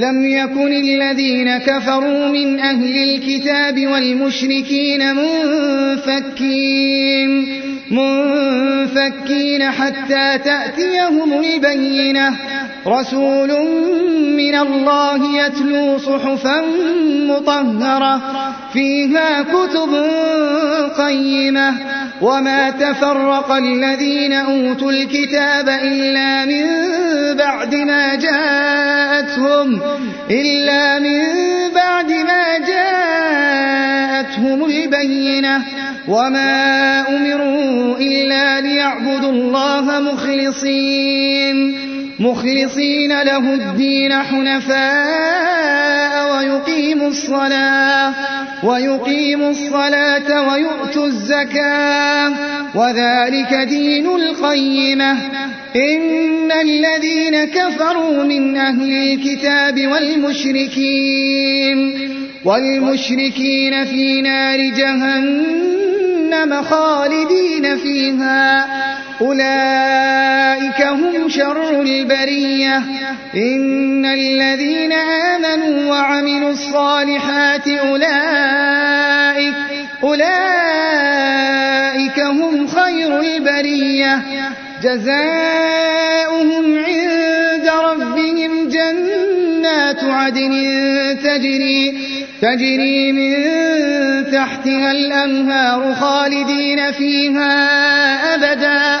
لم يكن الذين كفروا من أهل الكتاب والمشركين منفكين منفكين حتى تأتيهم البينة. رسول من الله يتلو صحفا مطهرة فيها كتب قيمة. وما تفرق الذين أوتوا الكتاب إلا من بعد ما جاءتهم إلا من بعد ما جاءتهم البينة وما أمروا إلا ليعبدوا الله مخلصين مخلصين له الدين حنفاء ويقيموا الصلاة ويقيموا الصلاة ويؤتوا الزكاة وذلك دين القيمة. إن الذين كفروا من أهل الكتاب والمشركين والمشركين في نار جهنم خالدين فيها. أولئك شر البرية. إن الذين آمنوا وعملوا الصالحات أولئك أولئك هم خير البرية. جزاؤهم عند ربهم جنات عدن تجري تجري من تحتها الأنهار خالدين فيها أبدا.